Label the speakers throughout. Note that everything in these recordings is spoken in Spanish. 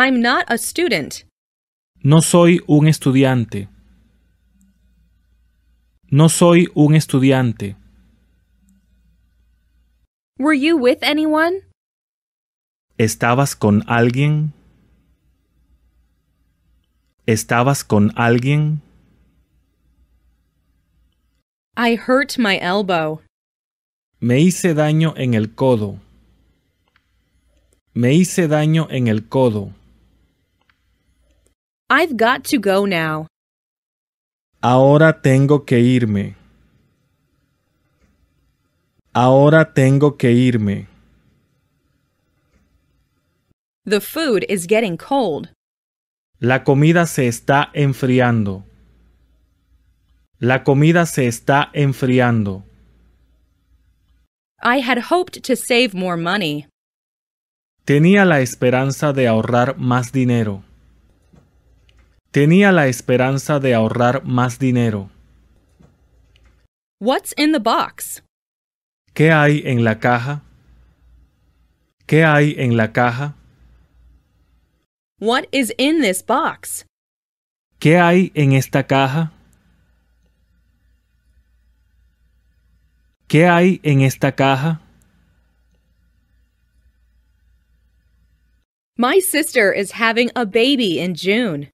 Speaker 1: I'm not a student.
Speaker 2: No soy un estudiante. No soy un estudiante.
Speaker 1: Were you with anyone?
Speaker 2: ¿Estabas con alguien? ¿Estabas con alguien?
Speaker 1: I hurt my elbow.
Speaker 2: Me hice daño en el codo. Me hice daño en el codo.
Speaker 1: I've got to go now.
Speaker 2: Ahora tengo que irme. Ahora tengo que irme.
Speaker 1: The food is getting cold.
Speaker 2: La comida se está enfriando. La comida se está enfriando.
Speaker 1: I had hoped to save more money.
Speaker 2: Tenía la esperanza de ahorrar más dinero. Tenía la esperanza de ahorrar más dinero.
Speaker 1: What's in the box?
Speaker 2: ¿Qué hay en la caja? ¿Qué hay en la caja?
Speaker 1: What is in this box?
Speaker 2: ¿Qué hay en esta caja? ¿Qué hay en esta caja?
Speaker 1: My sister is having a baby in June.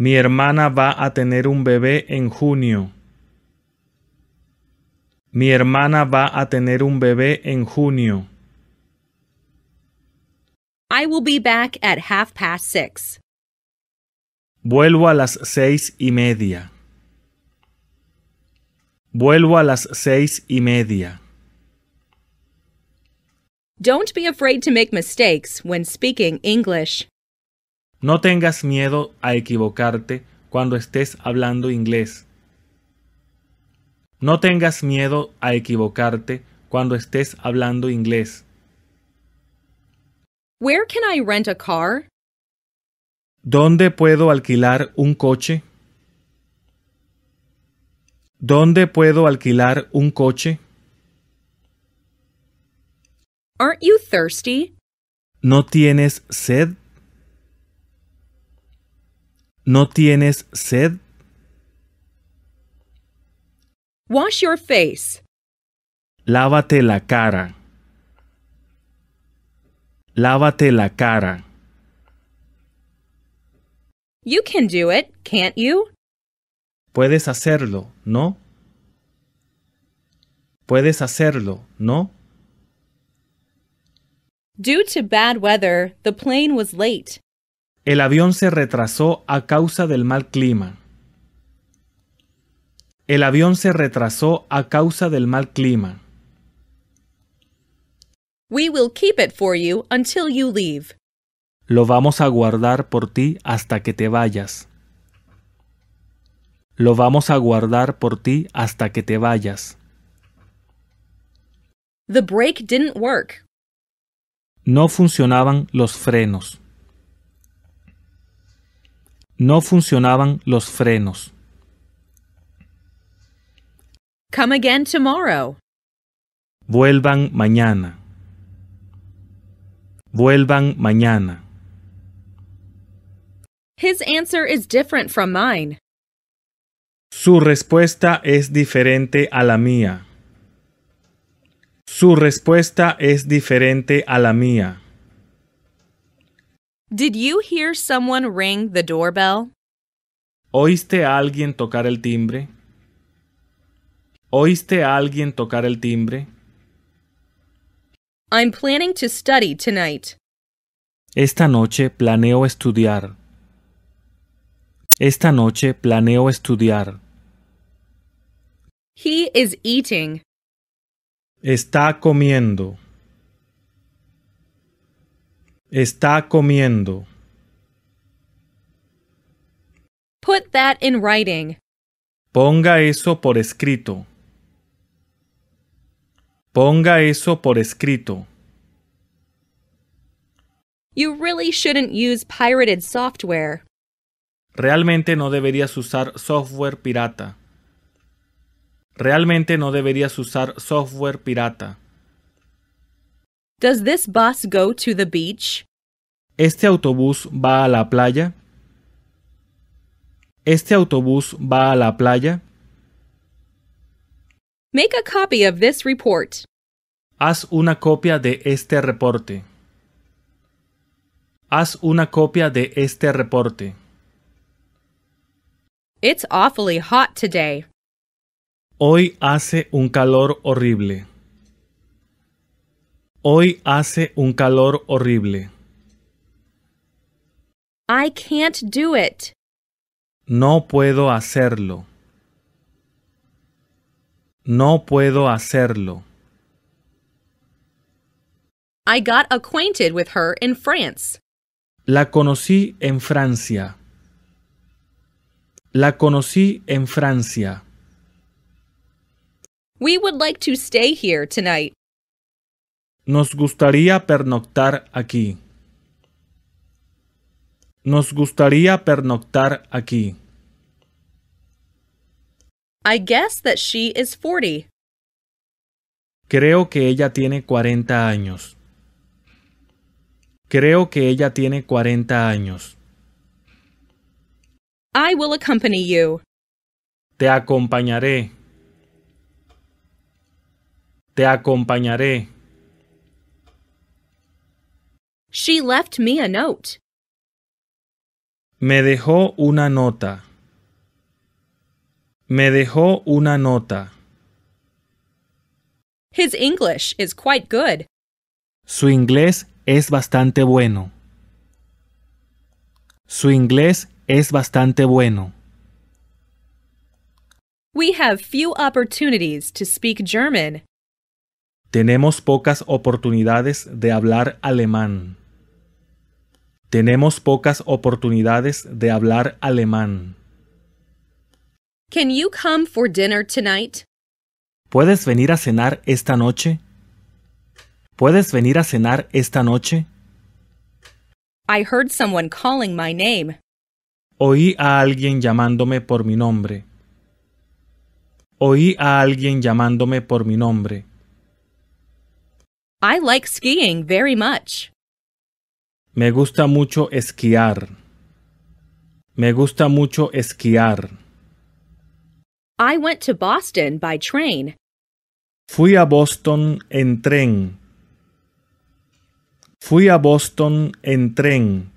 Speaker 2: Mi hermana va a tener un bebé en junio. Mi hermana va a tener un bebé en junio.
Speaker 1: I will be back at half past six.
Speaker 2: Vuelvo a las seis y media. Vuelvo a las seis y media.
Speaker 1: Don't be afraid to make mistakes when speaking English.
Speaker 2: No tengas miedo a equivocarte cuando estés hablando inglés. No tengas miedo a equivocarte cuando estés hablando inglés.
Speaker 1: Where can I rent a car?
Speaker 2: ¿Dónde puedo alquilar un coche? ¿Dónde puedo alquilar un coche?
Speaker 1: Aren't you thirsty?
Speaker 2: ¿No tienes sed? ¿No tienes sed?
Speaker 1: Wash your face.
Speaker 2: Lávate la cara. Lávate la cara.
Speaker 1: You can do it, can't you?
Speaker 2: Puedes hacerlo, ¿no? Puedes hacerlo, ¿no?
Speaker 1: Due to bad weather, the plane was late.
Speaker 2: El avión se retrasó a causa del mal clima. El avión se retrasó a causa del mal clima.
Speaker 1: We will keep it for you until you leave.
Speaker 2: Lo vamos a guardar por ti hasta que te vayas. Lo vamos a guardar por ti hasta que te vayas.
Speaker 1: The brake didn't work.
Speaker 2: No funcionaban los frenos. No funcionaban los frenos.
Speaker 1: Come again tomorrow.
Speaker 2: Vuelvan mañana. Vuelvan mañana.
Speaker 1: His answer is different from mine.
Speaker 2: Su respuesta es diferente a la mía. Su respuesta es diferente a la mía.
Speaker 1: Did you hear someone ring the doorbell?
Speaker 2: ¿Oíste a alguien tocar el timbre? ¿Oíste a alguien tocar el timbre?
Speaker 1: I'm planning to study tonight.
Speaker 2: Esta noche planeo estudiar. Esta noche planeo estudiar.
Speaker 1: He is eating.
Speaker 2: Está comiendo. Está comiendo.
Speaker 1: Put that in writing.
Speaker 2: Ponga eso por escrito. Ponga eso por escrito.
Speaker 1: You really shouldn't use pirated software.
Speaker 2: Realmente no deberías usar software pirata. Realmente no deberías usar software pirata.
Speaker 1: Does this bus go to the beach?
Speaker 2: ¿Este autobús va a la playa? ¿Este autobús va a la playa?
Speaker 1: Make a copy of this report.
Speaker 2: Haz una copia de este reporte. Haz una copia de este reporte.
Speaker 1: It's awfully hot today.
Speaker 2: Hoy hace un calor horrible. Hoy hace un calor horrible.
Speaker 1: I can't do it.
Speaker 2: No puedo hacerlo. No puedo hacerlo.
Speaker 1: I got acquainted with her in France.
Speaker 2: La conocí en Francia. La conocí en Francia.
Speaker 1: We would like to stay here tonight.
Speaker 2: Nos gustaría pernoctar aquí. Nos gustaría pernoctar aquí.
Speaker 1: I guess that she is 40.
Speaker 2: Creo que ella tiene 40 años. Creo que ella tiene 40 años.
Speaker 1: I will accompany you.
Speaker 2: Te acompañaré. Te acompañaré.
Speaker 1: She left me a note.
Speaker 2: Me dejó una nota. Me dejó una nota.
Speaker 1: His English is quite good.
Speaker 2: Su inglés es bastante bueno. Su inglés es bastante bueno.
Speaker 1: We have few opportunities to speak German.
Speaker 2: Tenemos pocas oportunidades de hablar alemán. Tenemos pocas oportunidades de hablar alemán.
Speaker 1: Can you come for dinner tonight?
Speaker 2: ¿Puedes venir a cenar esta noche? ¿Puedes venir a cenar esta noche?
Speaker 1: I heard someone calling my name.
Speaker 2: Oí a alguien llamándome por mi nombre. Oí a alguien llamándome por mi nombre.
Speaker 1: I like skiing very much.
Speaker 2: Me gusta mucho esquiar. Me gusta mucho esquiar.
Speaker 1: I went to Boston by train.
Speaker 2: Fui a Boston en tren. Fui a Boston en tren.